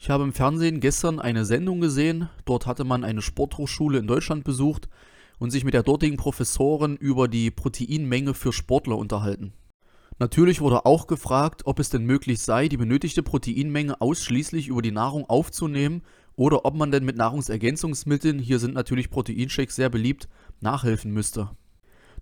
Ich habe im Fernsehen gestern eine Sendung gesehen. Dort hatte man eine Sporthochschule in Deutschland besucht und sich mit der dortigen Professorin über die Proteinmenge für Sportler unterhalten. Natürlich wurde auch gefragt, ob es denn möglich sei, die benötigte Proteinmenge ausschließlich über die Nahrung aufzunehmen oder ob man denn mit Nahrungsergänzungsmitteln, hier sind natürlich Proteinshakes sehr beliebt, nachhelfen müsste.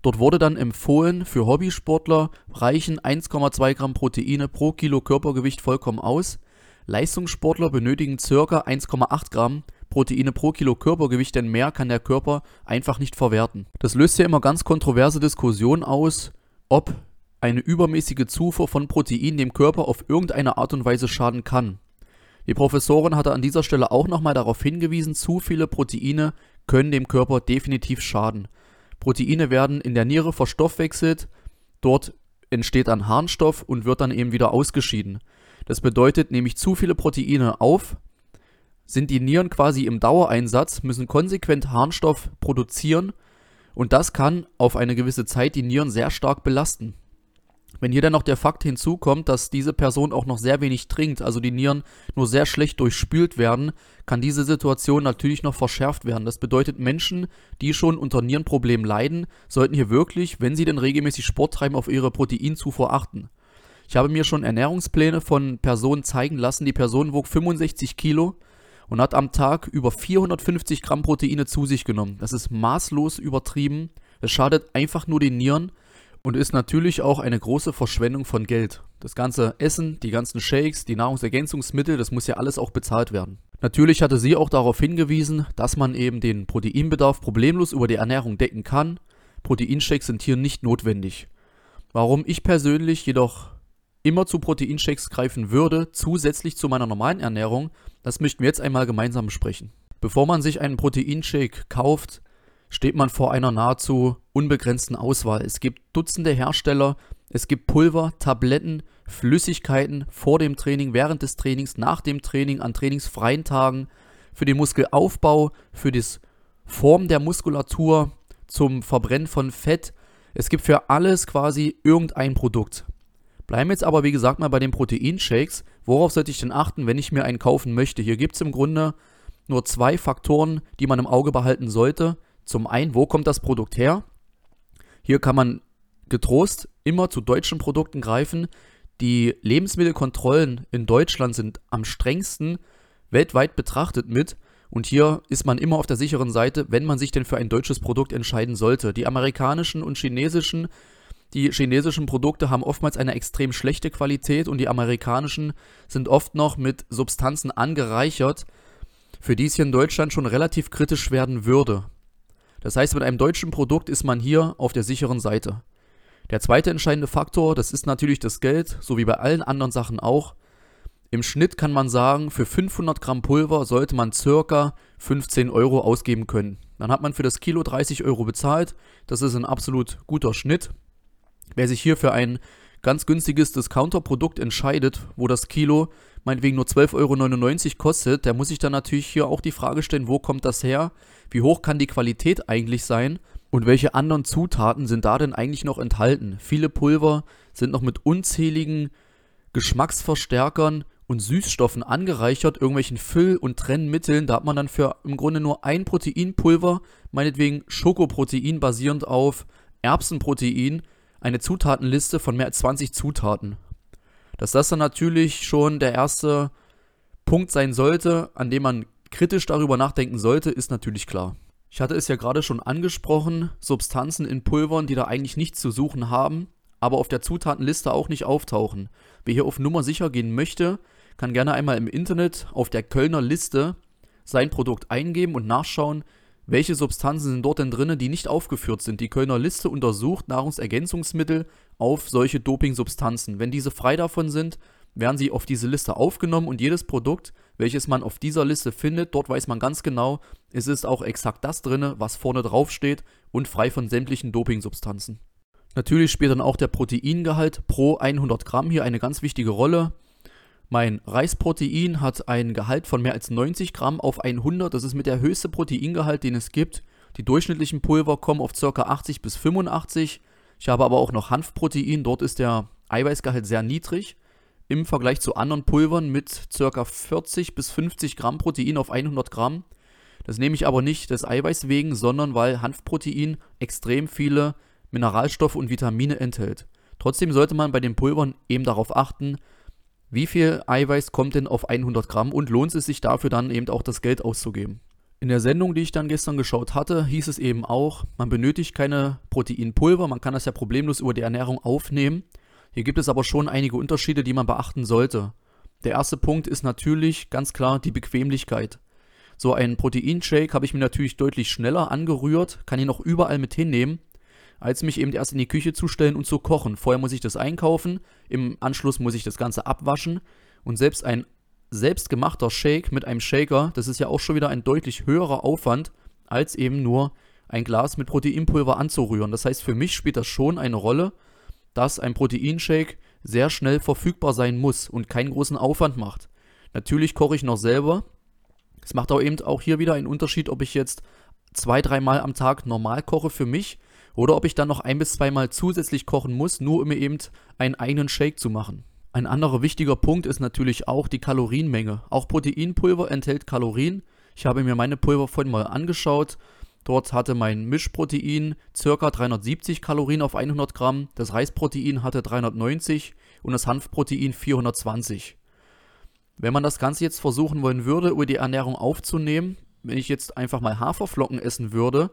Dort wurde dann empfohlen, für Hobbysportler reichen 1,2 Gramm Proteine pro Kilo Körpergewicht vollkommen aus. Leistungssportler benötigen ca. 1,8 Gramm Proteine pro Kilo Körpergewicht, denn mehr kann der Körper einfach nicht verwerten. Das löst ja immer ganz kontroverse Diskussionen aus, ob eine übermäßige Zufuhr von Protein dem Körper auf irgendeine Art und Weise schaden kann. Die Professorin hatte an dieser Stelle auch nochmal darauf hingewiesen, zu viele Proteine können dem Körper definitiv schaden. Proteine werden in der Niere verstoffwechselt, dort entsteht dann Harnstoff und wird dann eben wieder ausgeschieden. Das bedeutet nämlich zu viele Proteine auf, sind die Nieren quasi im Dauereinsatz, müssen konsequent Harnstoff produzieren und das kann auf eine gewisse Zeit die Nieren sehr stark belasten. Wenn hier dann noch der Fakt hinzukommt, dass diese Person auch noch sehr wenig trinkt, also die Nieren nur sehr schlecht durchspült werden, kann diese Situation natürlich noch verschärft werden. Das bedeutet, Menschen, die schon unter Nierenproblemen leiden, sollten hier wirklich, wenn sie denn regelmäßig Sport treiben, auf ihre Proteinzufuhr achten. Ich habe mir schon Ernährungspläne von Personen zeigen lassen. Die Person wog 65 Kilo und hat am Tag über 450 Gramm Proteine zu sich genommen. Das ist maßlos übertrieben. Es schadet einfach nur den Nieren und ist natürlich auch eine große Verschwendung von Geld. Das ganze Essen, die ganzen Shakes, die Nahrungsergänzungsmittel, das muss ja alles auch bezahlt werden. Natürlich hatte sie auch darauf hingewiesen, dass man eben den Proteinbedarf problemlos über die Ernährung decken kann. Proteinshakes sind hier nicht notwendig. Warum ich persönlich jedoch immer zu Proteinshakes greifen würde, zusätzlich zu meiner normalen Ernährung, das möchten wir jetzt einmal gemeinsam besprechen. Bevor man sich einen Proteinshake kauft, steht man vor einer nahezu unbegrenzten Auswahl. Es gibt Dutzende Hersteller, es gibt Pulver, Tabletten, Flüssigkeiten vor dem Training, während des Trainings, nach dem Training, an trainingsfreien Tagen, für den Muskelaufbau, für das Form der Muskulatur, zum Verbrennen von Fett. Es gibt für alles quasi irgendein Produkt. Bleiben jetzt aber, wie gesagt, mal bei den Proteinshakes. Worauf sollte ich denn achten, wenn ich mir einen kaufen möchte? Hier gibt es im Grunde nur zwei Faktoren, die man im Auge behalten sollte. Zum einen, wo kommt das Produkt her? Hier kann man getrost immer zu deutschen Produkten greifen. Die Lebensmittelkontrollen in Deutschland sind am strengsten weltweit betrachtet mit. Und hier ist man immer auf der sicheren Seite, wenn man sich denn für ein deutsches Produkt entscheiden sollte. Die amerikanischen und chinesischen die chinesischen Produkte haben oftmals eine extrem schlechte Qualität und die amerikanischen sind oft noch mit Substanzen angereichert, für die es hier in Deutschland schon relativ kritisch werden würde. Das heißt, mit einem deutschen Produkt ist man hier auf der sicheren Seite. Der zweite entscheidende Faktor, das ist natürlich das Geld, so wie bei allen anderen Sachen auch. Im Schnitt kann man sagen, für 500 Gramm Pulver sollte man circa 15 Euro ausgeben können. Dann hat man für das Kilo 30 Euro bezahlt. Das ist ein absolut guter Schnitt. Wer sich hier für ein ganz günstiges Discounter-Produkt entscheidet, wo das Kilo meinetwegen nur 12,99 Euro kostet, der muss sich dann natürlich hier auch die Frage stellen, wo kommt das her? Wie hoch kann die Qualität eigentlich sein? Und welche anderen Zutaten sind da denn eigentlich noch enthalten? Viele Pulver sind noch mit unzähligen Geschmacksverstärkern und Süßstoffen angereichert, irgendwelchen Füll- und Trennmitteln. Da hat man dann für im Grunde nur ein Proteinpulver, meinetwegen Schokoprotein basierend auf Erbsenprotein, eine Zutatenliste von mehr als 20 Zutaten. Dass das dann natürlich schon der erste Punkt sein sollte, an dem man kritisch darüber nachdenken sollte, ist natürlich klar. Ich hatte es ja gerade schon angesprochen, Substanzen in Pulvern, die da eigentlich nichts zu suchen haben, aber auf der Zutatenliste auch nicht auftauchen. Wer hier auf Nummer sicher gehen möchte, kann gerne einmal im Internet auf der Kölner Liste sein Produkt eingeben und nachschauen, welche Substanzen sind dort denn drin, die nicht aufgeführt sind? Die Kölner Liste untersucht Nahrungsergänzungsmittel auf solche Dopingsubstanzen. Wenn diese frei davon sind, werden sie auf diese Liste aufgenommen und jedes Produkt, welches man auf dieser Liste findet, dort weiß man ganz genau, es ist auch exakt das drin, was vorne drauf steht und frei von sämtlichen Dopingsubstanzen. Natürlich spielt dann auch der Proteingehalt pro 100 Gramm hier eine ganz wichtige Rolle. Mein Reisprotein hat ein Gehalt von mehr als 90 Gramm auf 100. Das ist mit der höchste Proteingehalt, den es gibt. Die durchschnittlichen Pulver kommen auf ca. 80 bis 85. Ich habe aber auch noch Hanfprotein. Dort ist der Eiweißgehalt sehr niedrig. im Vergleich zu anderen Pulvern mit ca. 40 bis 50 Gramm Protein auf 100 Gramm. Das nehme ich aber nicht des Eiweiß wegen, sondern weil Hanfprotein extrem viele Mineralstoffe und Vitamine enthält. Trotzdem sollte man bei den Pulvern eben darauf achten, wie viel Eiweiß kommt denn auf 100 Gramm und lohnt es sich dafür dann eben auch das Geld auszugeben. In der Sendung, die ich dann gestern geschaut hatte, hieß es eben auch, man benötigt keine Proteinpulver, man kann das ja problemlos über die Ernährung aufnehmen. Hier gibt es aber schon einige Unterschiede, die man beachten sollte. Der erste Punkt ist natürlich ganz klar die Bequemlichkeit. So einen Proteinshake habe ich mir natürlich deutlich schneller angerührt, kann ihn auch überall mit hinnehmen, als mich eben erst in die Küche zu stellen und zu kochen. Vorher muss ich das einkaufen, im Anschluss muss ich das Ganze abwaschen und selbst ein selbstgemachter Shake mit einem Shaker, das ist ja auch schon wieder ein deutlich höherer Aufwand, als eben nur ein Glas mit Proteinpulver anzurühren. Das heißt, für mich spielt das schon eine Rolle, dass ein Proteinshake sehr schnell verfügbar sein muss und keinen großen Aufwand macht. Natürlich koche ich noch selber. Es macht auch eben auch hier wieder einen Unterschied, ob ich jetzt zwei, dreimal am Tag normal koche für mich oder ob ich dann noch ein bis zweimal zusätzlich kochen muss, nur um mir eben einen eigenen Shake zu machen. Ein anderer wichtiger Punkt ist natürlich auch die Kalorienmenge. Auch Proteinpulver enthält Kalorien. Ich habe mir meine Pulver vorhin mal angeschaut. Dort hatte mein Mischprotein ca. 370 Kalorien auf 100 Gramm, das Reisprotein hatte 390 und das Hanfprotein 420. Wenn man das Ganze jetzt versuchen wollen würde, über die Ernährung aufzunehmen, wenn ich jetzt einfach mal Haferflocken essen würde,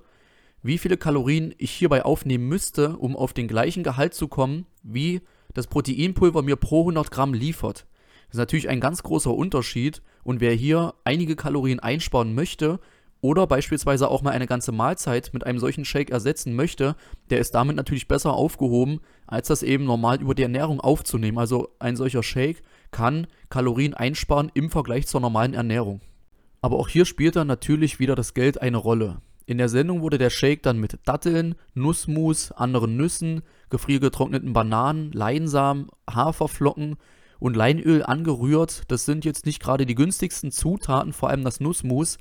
wie viele Kalorien ich hierbei aufnehmen müsste, um auf den gleichen Gehalt zu kommen, wie das Proteinpulver mir pro 100 Gramm liefert. Das ist natürlich ein ganz großer Unterschied und wer hier einige Kalorien einsparen möchte oder beispielsweise auch mal eine ganze Mahlzeit mit einem solchen Shake ersetzen möchte, der ist damit natürlich besser aufgehoben, als das eben normal über die Ernährung aufzunehmen. Also ein solcher Shake kann Kalorien einsparen im Vergleich zur normalen Ernährung. Aber auch hier spielt dann natürlich wieder das Geld eine Rolle. In der Sendung wurde der Shake dann mit Datteln, Nussmus, anderen Nüssen, gefriergetrockneten Bananen, Leinsamen, Haferflocken und Leinöl angerührt. Das sind jetzt nicht gerade die günstigsten Zutaten, vor allem das Nussmus.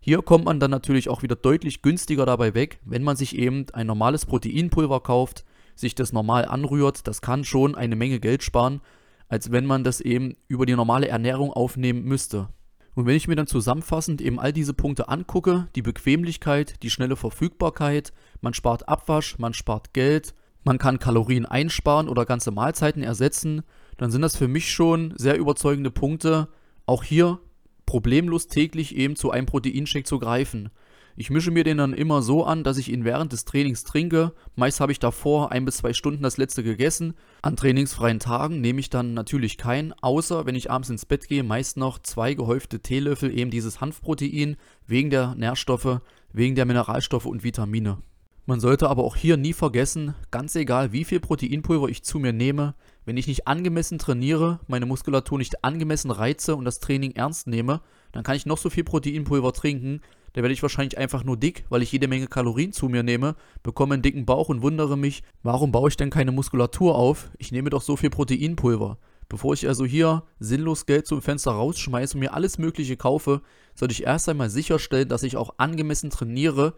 Hier kommt man dann natürlich auch wieder deutlich günstiger dabei weg, wenn man sich eben ein normales Proteinpulver kauft, sich das normal anrührt. Das kann schon eine Menge Geld sparen, als wenn man das eben über die normale Ernährung aufnehmen müsste. Und wenn ich mir dann zusammenfassend eben all diese Punkte angucke, die Bequemlichkeit, die schnelle Verfügbarkeit, man spart Abwasch, man spart Geld, man kann Kalorien einsparen oder ganze Mahlzeiten ersetzen, dann sind das für mich schon sehr überzeugende Punkte, auch hier problemlos täglich eben zu einem Proteinshake zu greifen. Ich mische mir den dann immer so an, dass ich ihn während des Trainings trinke. Meist habe ich davor ein bis zwei Stunden das letzte gegessen. An trainingsfreien Tagen nehme ich dann natürlich keinen, außer wenn ich abends ins Bett gehe, meist noch zwei gehäufte Teelöffel eben dieses Hanfprotein, wegen der Nährstoffe, wegen der Mineralstoffe und Vitamine. Man sollte aber auch hier nie vergessen, ganz egal wie viel Proteinpulver ich zu mir nehme, wenn ich nicht angemessen trainiere, meine Muskulatur nicht angemessen reize und das Training ernst nehme, dann kann ich noch so viel Proteinpulver trinken, da werde ich wahrscheinlich einfach nur dick, weil ich jede Menge Kalorien zu mir nehme, bekomme einen dicken Bauch und wundere mich, warum baue ich denn keine Muskulatur auf? Ich nehme doch so viel Proteinpulver. Bevor ich also hier sinnlos Geld zum Fenster rausschmeiße und mir alles Mögliche kaufe, sollte ich erst einmal sicherstellen, dass ich auch angemessen trainiere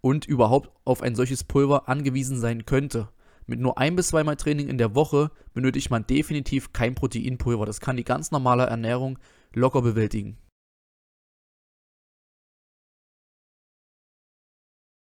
und überhaupt auf ein solches Pulver angewiesen sein könnte. Mit nur ein bis zweimal Training in der Woche benötigt man definitiv kein Proteinpulver. Das kann die ganz normale Ernährung locker bewältigen.